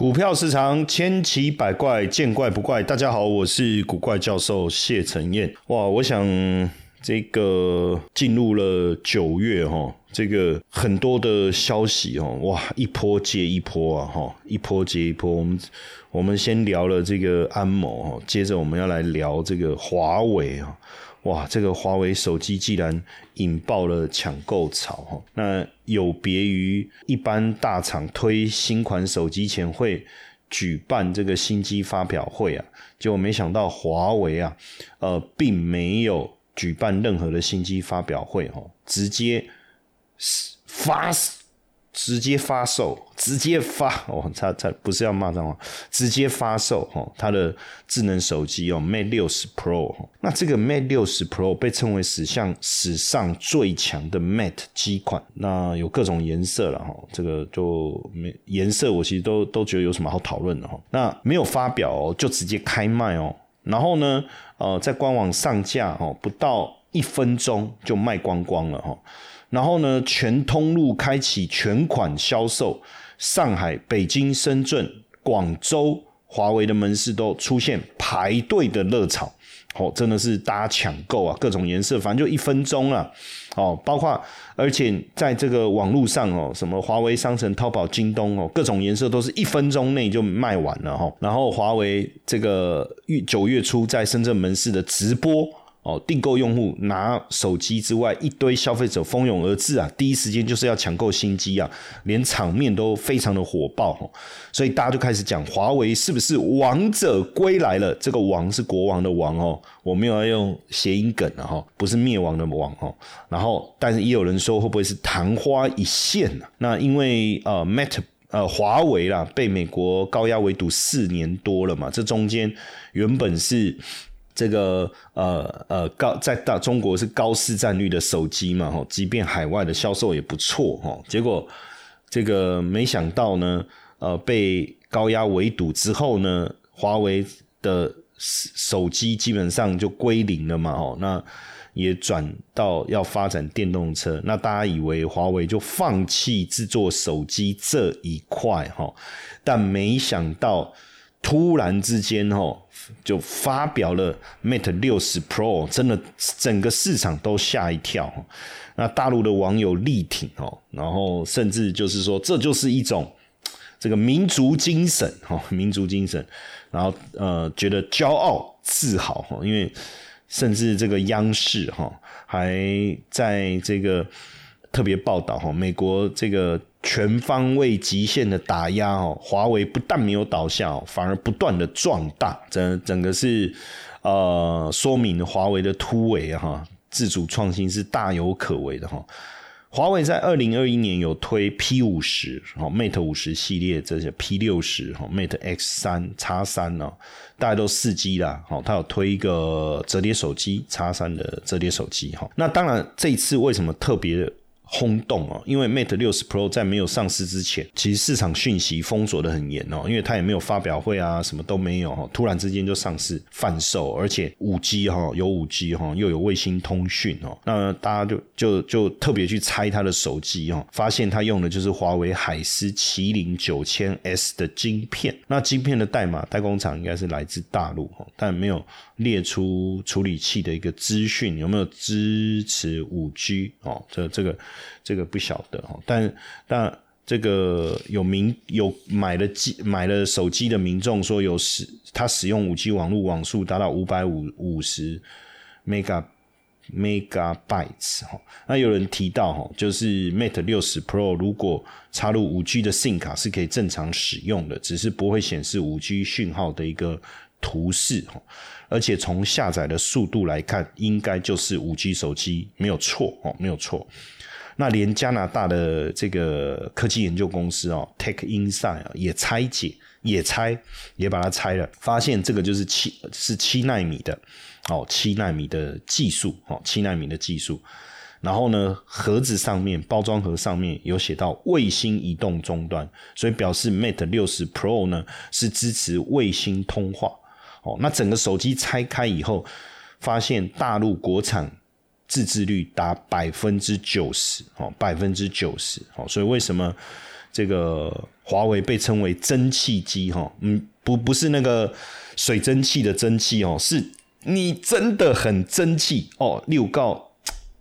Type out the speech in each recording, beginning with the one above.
股票市场千奇百怪，见怪不怪。大家好，我是古怪教授谢承彦。哇，我想这个进入了九月哈，这个很多的消息哦，哇，一波接一波啊哈，一波接一波。我们我们先聊了这个安某，接着我们要来聊这个华为啊。哇，这个华为手机既然引爆了抢购潮哈，那有别于一般大厂推新款手机前会举办这个新机发表会啊，结果没想到华为啊，呃，并没有举办任何的新机发表会哦，直接发。直接发售，直接发 哦，他他不是要骂脏话，直接发售哦，他的智能手机哦，Mate 六十 Pro，那这个 Mate 六十 Pro 被称为史上史上最强的 Mate 机款，那有各种颜色了哈，这个就没颜色，我其实都都觉得有什么好讨论的哈，那没有发表哦，就直接开卖哦，然后呢，呃，在官网上架哦，不到一分钟就卖光光了哈。然后呢，全通路开启全款销售，上海、北京、深圳、广州，华为的门市都出现排队的热潮，哦，真的是大家抢购啊，各种颜色，反正就一分钟啊，哦，包括而且在这个网络上哦，什么华为商城、淘宝、京东哦，各种颜色都是一分钟内就卖完了哈。然后华为这个月九月初在深圳门市的直播。哦，订购用户拿手机之外，一堆消费者蜂拥而至啊！第一时间就是要抢购新机啊，连场面都非常的火爆哦。所以大家就开始讲华为是不是王者归来了？这个王是国王的王哦，我没有要用谐音梗的哈，不是灭亡的亡哦。然后，但是也有人说会不会是昙花一现呢？那因为呃，Mate 呃，华为啦，被美国高压围堵四年多了嘛，这中间原本是。这个呃呃高在大中国是高市占率的手机嘛哈，即便海外的销售也不错哈，结果这个没想到呢，呃被高压围堵之后呢，华为的手机基本上就归零了嘛哈，那也转到要发展电动车，那大家以为华为就放弃制作手机这一块哈，但没想到。突然之间，哦，就发表了 Mate 六十 Pro，真的整个市场都吓一跳。那大陆的网友力挺哦，然后甚至就是说，这就是一种这个民族精神，哈，民族精神。然后呃，觉得骄傲自豪，哈，因为甚至这个央视哈还在这个特别报道，哈，美国这个。全方位极限的打压哦，华为不但没有倒下，反而不断的壮大，整整个是呃说明华为的突围哈，自主创新是大有可为的哈。华为在二零二一年有推 P 五十哈 Mate 五十系列这些 P 六十哈 Mate X 三叉三呢，大家都四 G 啦，好，它有推一个折叠手机叉三的折叠手机哈。那当然这一次为什么特别？轰动哦，因为 Mate 六十 Pro 在没有上市之前，其实市场讯息封锁的很严哦，因为它也没有发表会啊，什么都没有哈，突然之间就上市贩售，而且五 G 哈有五 G 哈，又有卫星通讯哦，那大家就就就特别去猜它的手机哦，发现它用的就是华为海思麒麟九千 S 的晶片，那晶片的代码代工厂应该是来自大陆哈，但没有列出处理器的一个资讯，有没有支持五 G 哦？这这个。这个不晓得哈，但但这个有民有买了机买了手机的民众说有使他使用五 G 网络网速达到五百五五十 mega megabytes 哈，那有人提到哈，就是 Mate 六十 Pro 如果插入五 G 的 SIM 卡是可以正常使用的，只是不会显示五 G 讯号的一个图示哈，而且从下载的速度来看，应该就是五 G 手机没有错哦，没有错。那连加拿大的这个科技研究公司哦，Tech Insight 也拆解，也拆，也把它拆了，发现这个就是七是七纳米的哦，七纳米的技术哦，七纳米的技术。然后呢，盒子上面包装盒上面有写到卫星移动终端，所以表示 Mate 六十 Pro 呢是支持卫星通话哦。那整个手机拆开以后，发现大陆国产。自制率达百分之九十，哦，百分之九十，哦，所以为什么这个华为被称为蒸汽机哈，嗯，不不是那个水蒸气的蒸汽哦，是你真的很争气哦，六告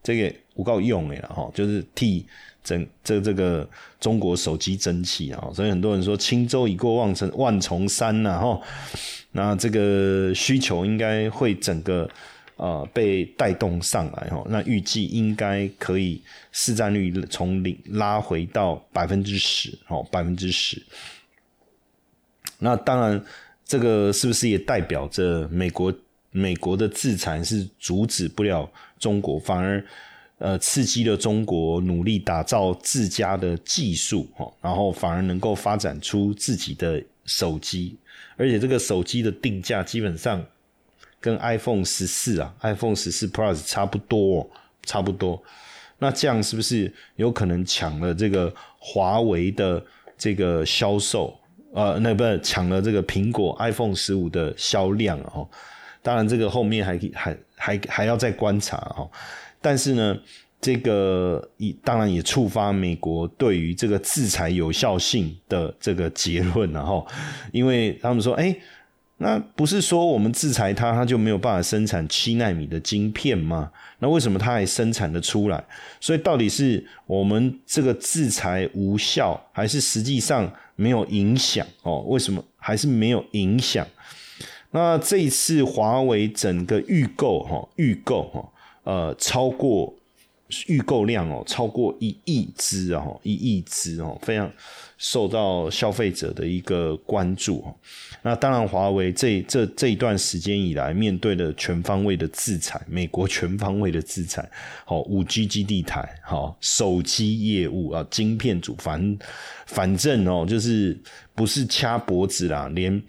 这个五告用哎哈，就是替整这这个中国手机争气啊，所以很多人说轻舟已过万重万重山呐哈，那这个需求应该会整个。呃，被带动上来哈，那预计应该可以市占率从零拉回到百分之十哦，百分之十。那当然，这个是不是也代表着美国美国的自残是阻止不了中国，反而呃刺激了中国努力打造自家的技术哈，然后反而能够发展出自己的手机，而且这个手机的定价基本上。跟 iPhone 十四啊，iPhone 十四 Plus 差不多，差不多。那这样是不是有可能抢了这个华为的这个销售？呃，那不是抢了这个苹果 iPhone 十五的销量哦？当然，这个后面还还还还要再观察哦。但是呢，这个一当然也触发美国对于这个制裁有效性的这个结论然后，因为他们说，哎。那不是说我们制裁它，它就没有办法生产七纳米的晶片吗？那为什么它还生产的出来？所以到底是我们这个制裁无效，还是实际上没有影响？哦，为什么还是没有影响？那这一次华为整个预购哈，预购哈，呃，超过预购量哦，超过一亿只哦，一亿只哦，非常。受到消费者的一个关注哦那当然，华为这这这一段时间以来，面对的全方位的制裁，美国全方位的制裁，好，五 G 基地台，好，手机业务啊，晶片组，反反正哦，就是不是掐脖子啦，连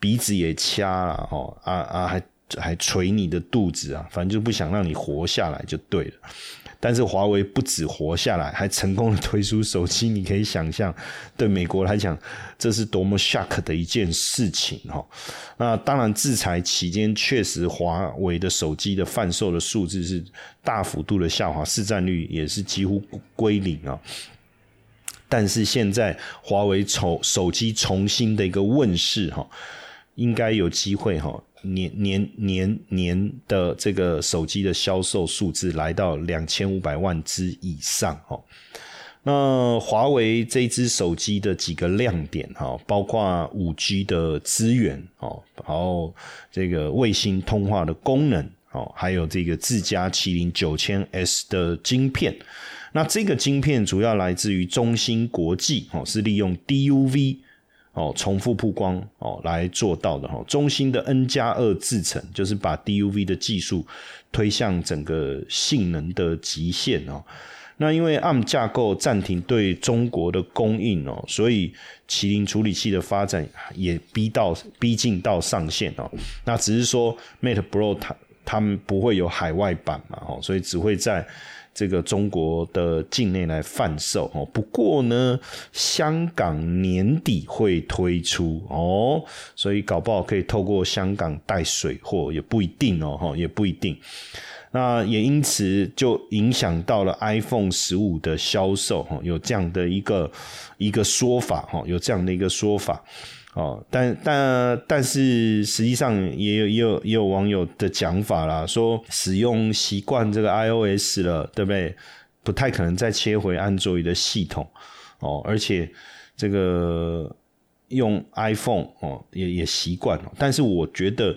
鼻子也掐了，哦，啊啊，还还捶你的肚子啊，反正就不想让你活下来就对了。但是华为不止活下来，还成功的推出手机。你可以想象，对美国来讲，这是多么 shock 的一件事情哈。那当然，制裁期间确实华为的手机的贩售的数字是大幅度的下滑，市占率也是几乎归零啊。但是现在华为手手机重新的一个问世哈，应该有机会哈。年年年年的这个手机的销售数字来到两千五百万只以上哦。那华为这支手机的几个亮点哈，包括五 G 的资源哦，然后这个卫星通话的功能哦，还有这个自家麒麟九千 S 的晶片。那这个晶片主要来自于中芯国际哦，是利用 DUV。哦，重复曝光哦，来做到的哈。中芯的 N 加二制程，就是把 DUV 的技术推向整个性能的极限哦。那因为 ARM 架构暂停对中国的供应哦，所以麒麟处理器的发展也逼到逼近到上限哦。那只是说 Mate Pro 它他们不会有海外版嘛，哦，所以只会在。这个中国的境内来贩售哦，不过呢，香港年底会推出哦，所以搞不好可以透过香港带水货，也不一定哦，也不一定。那也因此就影响到了 iPhone 十五的销售，哈，有这样的一个一个说法，哈，有这样的一个说法。哦，但但但是实际上也有也有也有网友的讲法啦，说使用习惯这个 iOS 了，对不对？不太可能再切回安卓的系统哦，而且这个用 iPhone 哦也也习惯了。但是我觉得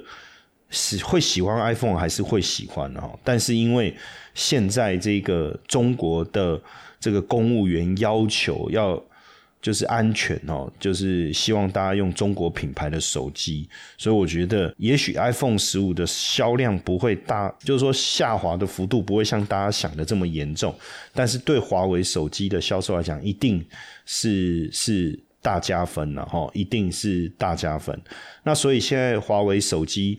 喜会喜欢 iPhone 还是会喜欢哦。但是因为现在这个中国的这个公务员要求要。就是安全哦，就是希望大家用中国品牌的手机，所以我觉得也许 iPhone 十五的销量不会大，就是说下滑的幅度不会像大家想的这么严重，但是对华为手机的销售来讲，一定是是大加分了哈，一定是大加分。那所以现在华为手机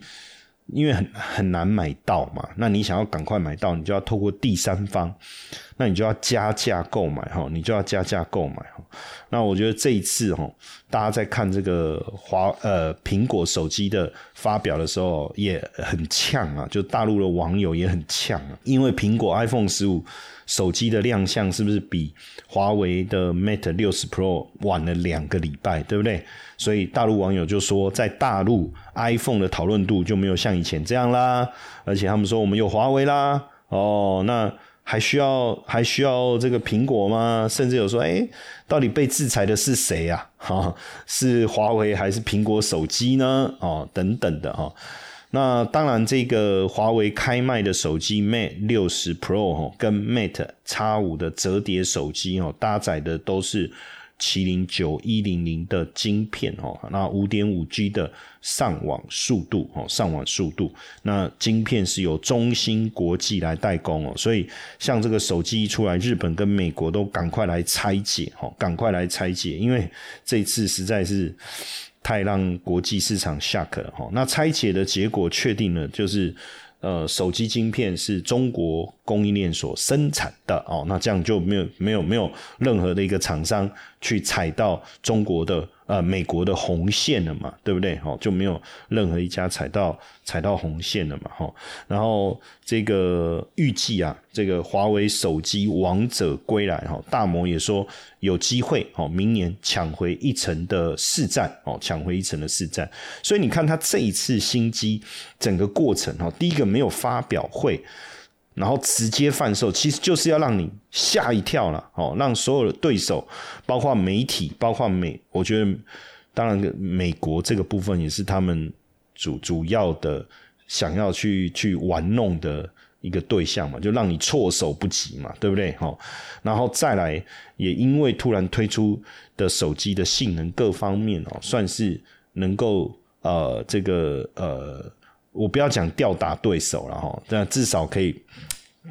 因为很很难买到嘛，那你想要赶快买到，你就要透过第三方，那你就要加价购买哈，你就要加价购买哈。那我觉得这一次哈，大家在看这个华呃苹果手机的发表的时候也很呛啊，就大陆的网友也很呛啊，因为苹果 iPhone 十五。手机的亮相是不是比华为的 Mate 六十 Pro 晚了两个礼拜，对不对？所以大陆网友就说，在大陆 iPhone 的讨论度就没有像以前这样啦，而且他们说我们有华为啦，哦，那还需要还需要这个苹果吗？甚至有说，哎，到底被制裁的是谁啊？哈，是华为还是苹果手机呢？哦，等等的哈。那当然，这个华为开卖的手机 Mate 六十 Pro 跟 Mate X 五的折叠手机哦，搭载的都是麒麟九一零零的晶片哦，那五点五 G 的上网速度哦，上网速度，那晶片是由中芯国际来代工哦，所以像这个手机一出来，日本跟美国都赶快来拆解哦，赶快来拆解，因为这次实在是。太让国际市场下克了哈，那拆解的结果确定了，就是呃，手机晶片是中国供应链所生产的哦，那这样就没有没有没有任何的一个厂商去踩到中国的。呃，美国的红线了嘛，对不对？哦，就没有任何一家踩到踩到红线了嘛，哈。然后这个预计啊，这个华为手机王者归来，哈，大摩也说有机会，哦，明年抢回一层的市占，哦，抢回一层的市占。所以你看，他这一次新机整个过程，哈，第一个没有发表会。然后直接贩售，其实就是要让你吓一跳了，哦，让所有的对手，包括媒体，包括美，我觉得，当然，美国这个部分也是他们主主要的想要去去玩弄的一个对象嘛，就让你措手不及嘛，对不对？哈，然后再来，也因为突然推出的手机的性能各方面哦，算是能够呃，这个呃。我不要讲吊打对手了哈，但至少可以，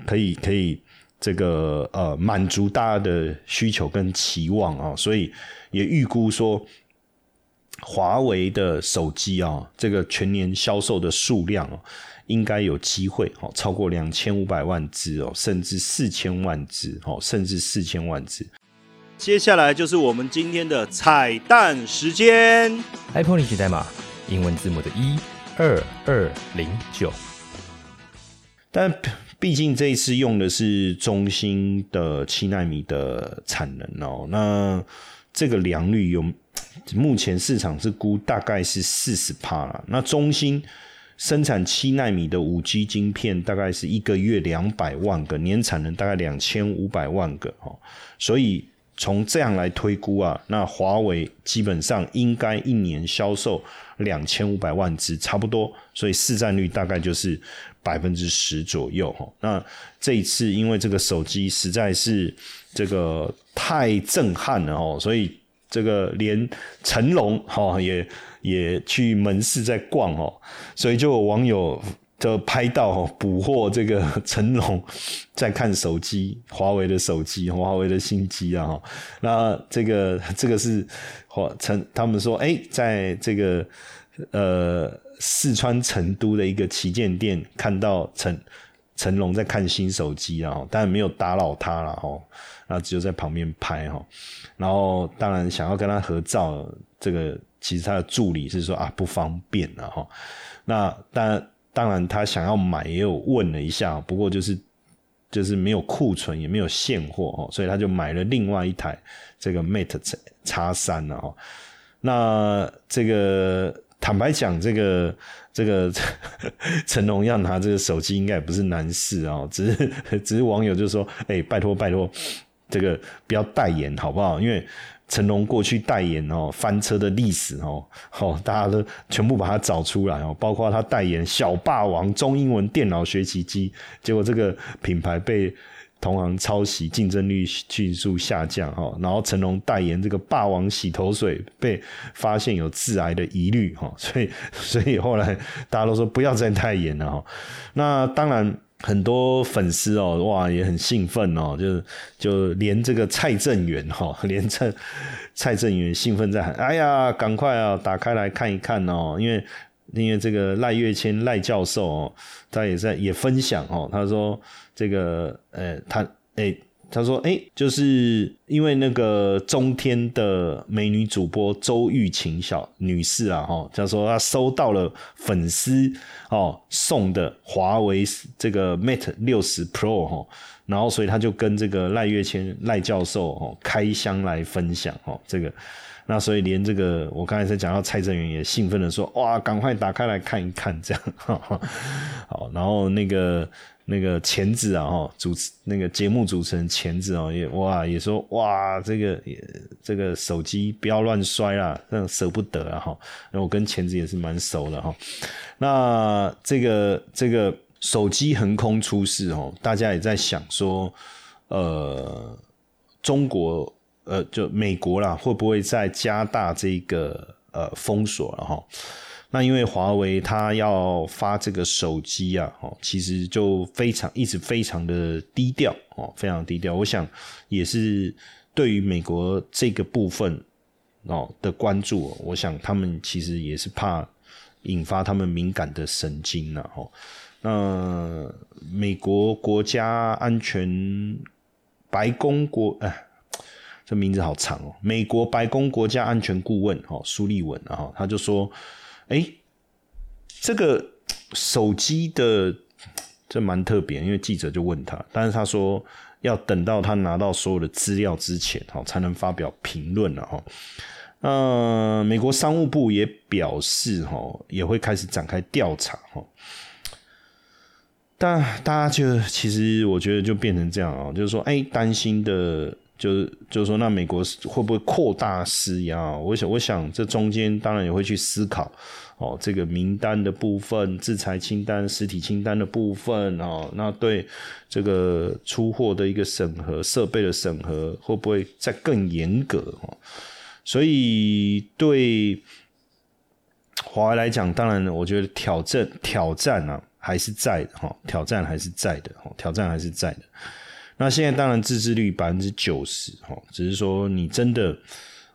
可以，可以这个呃满足大家的需求跟期望啊，所以也预估说，华为的手机啊，这个全年销售的数量哦，应该有机会哦，超过两千五百万只哦，甚至四千万只哦，甚至四千万只。接下来就是我们今天的彩蛋时间，iPhone 领取代码英文字母的一。二二零九，但毕竟这一次用的是中芯的七纳米的产能哦，那这个良率有目前市场是估大概是四十帕那中芯生产七纳米的五 G 晶片，大概是一个月两百万个，年产能大概两千五百万个哦，所以。从这样来推估啊，那华为基本上应该一年销售两千五百万只，差不多，所以市占率大概就是百分之十左右哈。那这一次因为这个手机实在是这个太震撼了哦，所以这个连成龙哈也也去门市在逛哦，所以就有网友。就拍到捕获这个成龙在看手机，华为的手机，华为的新机啊！那这个这个是华成，他们说，哎，在这个呃四川成都的一个旗舰店看到成成龙在看新手机啊，但没有打扰他了哈，那只有在旁边拍哈，然后当然想要跟他合照，这个其实他的助理是说啊不方便了哈，那但。当然，他想要买也有问了一下，不过就是就是没有库存，也没有现货哦，所以他就买了另外一台这个 Mate X 三了哈。那这个坦白讲，这个这个 成龙要拿这个手机，应该也不是难事啊，只是只是网友就说：“哎，拜托拜托，这个不要代言好不好？”因为成龙过去代言哦翻车的历史哦，哦，大家都全部把它找出来哦，包括他代言小霸王中英文电脑学习机，结果这个品牌被同行抄袭，竞争力迅速下降哈。然后成龙代言这个霸王洗头水，被发现有致癌的疑虑哈，所以所以后来大家都说不要再代言了哈。那当然。很多粉丝哦，哇，也很兴奋哦，就是就连这个蔡正元哈，连蔡蔡正元兴奋在喊，哎呀，赶快啊，打开来看一看哦，因为因为这个赖月谦赖教授哦，他也在也分享哦，他说这个呃，他哎。他说：“哎，就是因为那个中天的美女主播周玉琴小女士啊，哈，他说她收到了粉丝哦送的华为这个 Mate 六十 Pro 哈，然后所以他就跟这个赖月谦赖教授哦开箱来分享哦这个，那所以连这个我刚才在讲到蔡正元也兴奋的说哇，赶快打开来看一看这样，好，然后那个。”那个钳子啊，哈，主持那个节目主持人钳子啊，也哇也说哇，这个也这个手机不要乱摔啦，那舍不得啊，哈。那我跟钳子也是蛮熟的哈。那这个这个手机横空出世哦，大家也在想说，呃，中国呃就美国啦，会不会再加大这个呃封锁了哈？那因为华为它要发这个手机啊，哦，其实就非常一直非常的低调哦，非常低调。我想也是对于美国这个部分哦的关注，我想他们其实也是怕引发他们敏感的神经了哦。那美国国家安全白宫国哎，这名字好长哦，美国白宫国家安全顾问哦苏利文啊，他就说。哎，这个手机的这蛮特别，因为记者就问他，但是他说要等到他拿到所有的资料之前，哦，才能发表评论了，哈。呃，美国商务部也表示，哈，也会开始展开调查，哈。但大家就其实我觉得就变成这样啊，就是说，哎，担心的。就是就是说，那美国会不会扩大施压？我想，我想这中间当然也会去思考哦，这个名单的部分、制裁清单、实体清单的部分哦，那对这个出货的一个审核、设备的审核会不会再更严格？哦，所以对华为来讲，当然我觉得挑战挑战啊还是在的哈，挑战还是在的哈，挑战还是在的。那现在当然自制率百分之九十哈，只是说你真的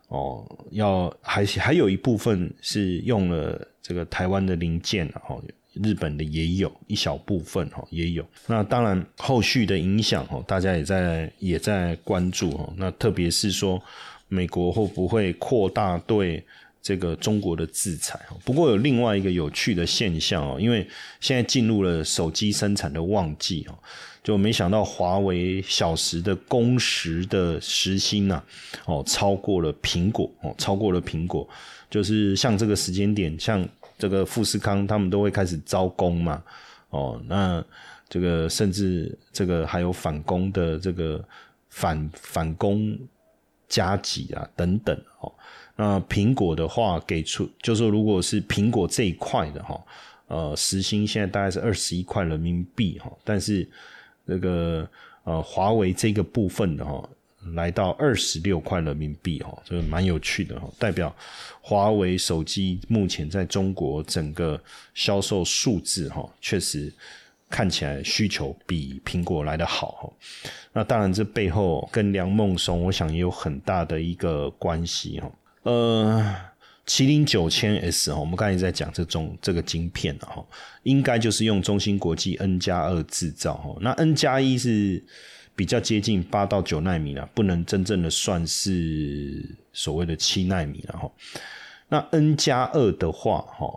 哦，要还还有一部分是用了这个台湾的零件哈，日本的也有一小部分哈也有。那当然后续的影响哈，大家也在也在关注哈。那特别是说美国会不会扩大对这个中国的制裁？不过有另外一个有趣的现象哦，因为现在进入了手机生产的旺季哦。就没想到华为小时的工时的时薪呐，哦，超过了苹果哦，超过了苹果。就是像这个时间点，像这个富士康他们都会开始招工嘛，哦，那这个甚至这个还有反攻的这个反反攻加急啊等等哦。那苹果的话给出，就是说如果是苹果这一块的哈，呃，时薪现在大概是二十一块人民币哈，但是。这个呃，华为这个部分的哈，来到二十六块人民币哈，这个蛮有趣的哈，代表华为手机目前在中国整个销售数字哈，确实看起来需求比苹果来的好哈。那当然，这背后跟梁孟松，我想也有很大的一个关系哈。呃。麒麟九千 S 哈，我们刚才在讲这种这个晶片哈，应该就是用中芯国际 N 加二制造哈。那 N 加一是比较接近八到九纳米了，不能真正的算是所谓的七纳米了哈。那 N 加二的话哈，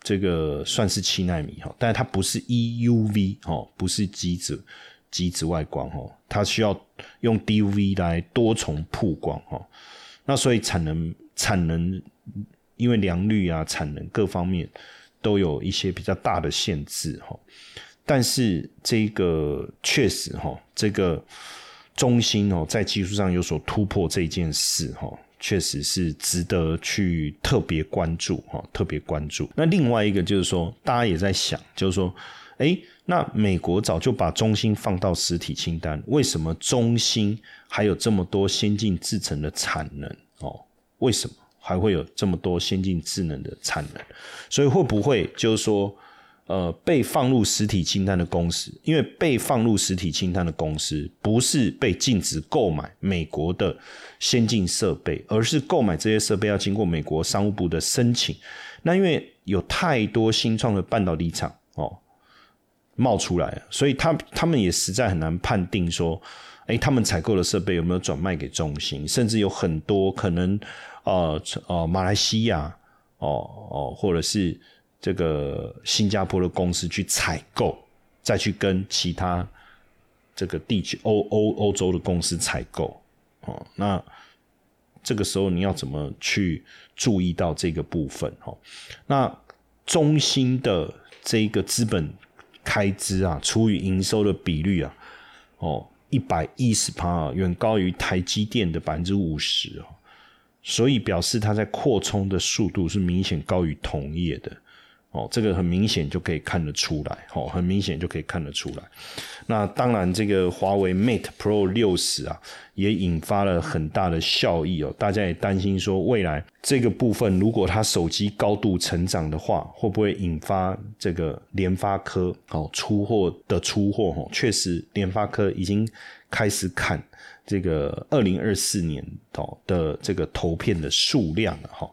这个算是七纳米哈，但是它不是 EUV 哈，不是机子机子外光哈，它需要用 DUV 来多重曝光哈。那所以产能产能。因为良率啊、产能各方面都有一些比较大的限制哈，但是这个确实哈，这个中心哦，在技术上有所突破这件事哈，确实是值得去特别关注哈，特别关注。那另外一个就是说，大家也在想，就是说，哎，那美国早就把中心放到实体清单，为什么中心还有这么多先进制程的产能哦？为什么？还会有这么多先进智能的产能，所以会不会就是说，呃，被放入实体清单的公司，因为被放入实体清单的公司不是被禁止购买美国的先进设备，而是购买这些设备要经过美国商务部的申请。那因为有太多新创的半导体厂哦冒出来，所以他他们也实在很难判定说，哎，他们采购的设备有没有转卖给中兴，甚至有很多可能，呃呃，马来西亚哦哦，或者是这个新加坡的公司去采购，再去跟其他这个地区欧欧欧洲的公司采购哦，那这个时候你要怎么去注意到这个部分？哦，那中兴的这个资本。开支啊，除以营收的比率啊，哦，一百一十趴，远高于台积电的百分之五十哦，所以表示它在扩充的速度是明显高于同业的。哦，这个很明显就可以看得出来，哦，很明显就可以看得出来。那当然，这个华为 Mate Pro 六十啊，也引发了很大的效益哦。大家也担心说，未来这个部分如果它手机高度成长的话，会不会引发这个联发科哦出货的出货？哦，确实，联发科已经开始砍这个二零二四年哦的这个投片的数量了，哈。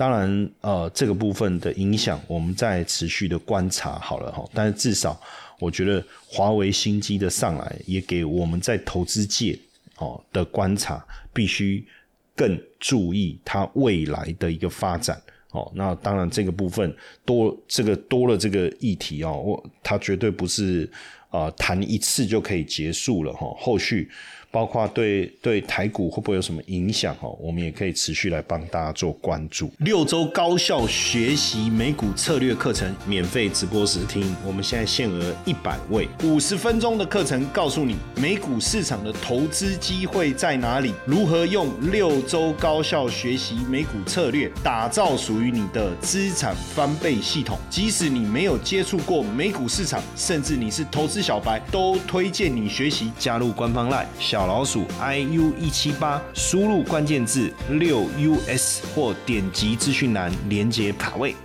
当然，呃，这个部分的影响，我们在持续的观察好了哈。但是至少，我觉得华为新机的上来，也给我们在投资界哦的观察，必须更注意它未来的一个发展哦。那当然，这个部分多这个多了这个议题哦，我它绝对不是啊谈一次就可以结束了哈。后续。包括对对台股会不会有什么影响哦？我们也可以持续来帮大家做关注。六周高效学习美股策略课程，免费直播时听。我们现在限额一百位，五十分钟的课程，告诉你美股市场的投资机会在哪里，如何用六周高效学习美股策略，打造属于你的资产翻倍系统。即使你没有接触过美股市场，甚至你是投资小白，都推荐你学习。加入官方 Line 小。小老鼠 i u 一七八，输入关键字六 u s 或点击资讯栏连接卡位。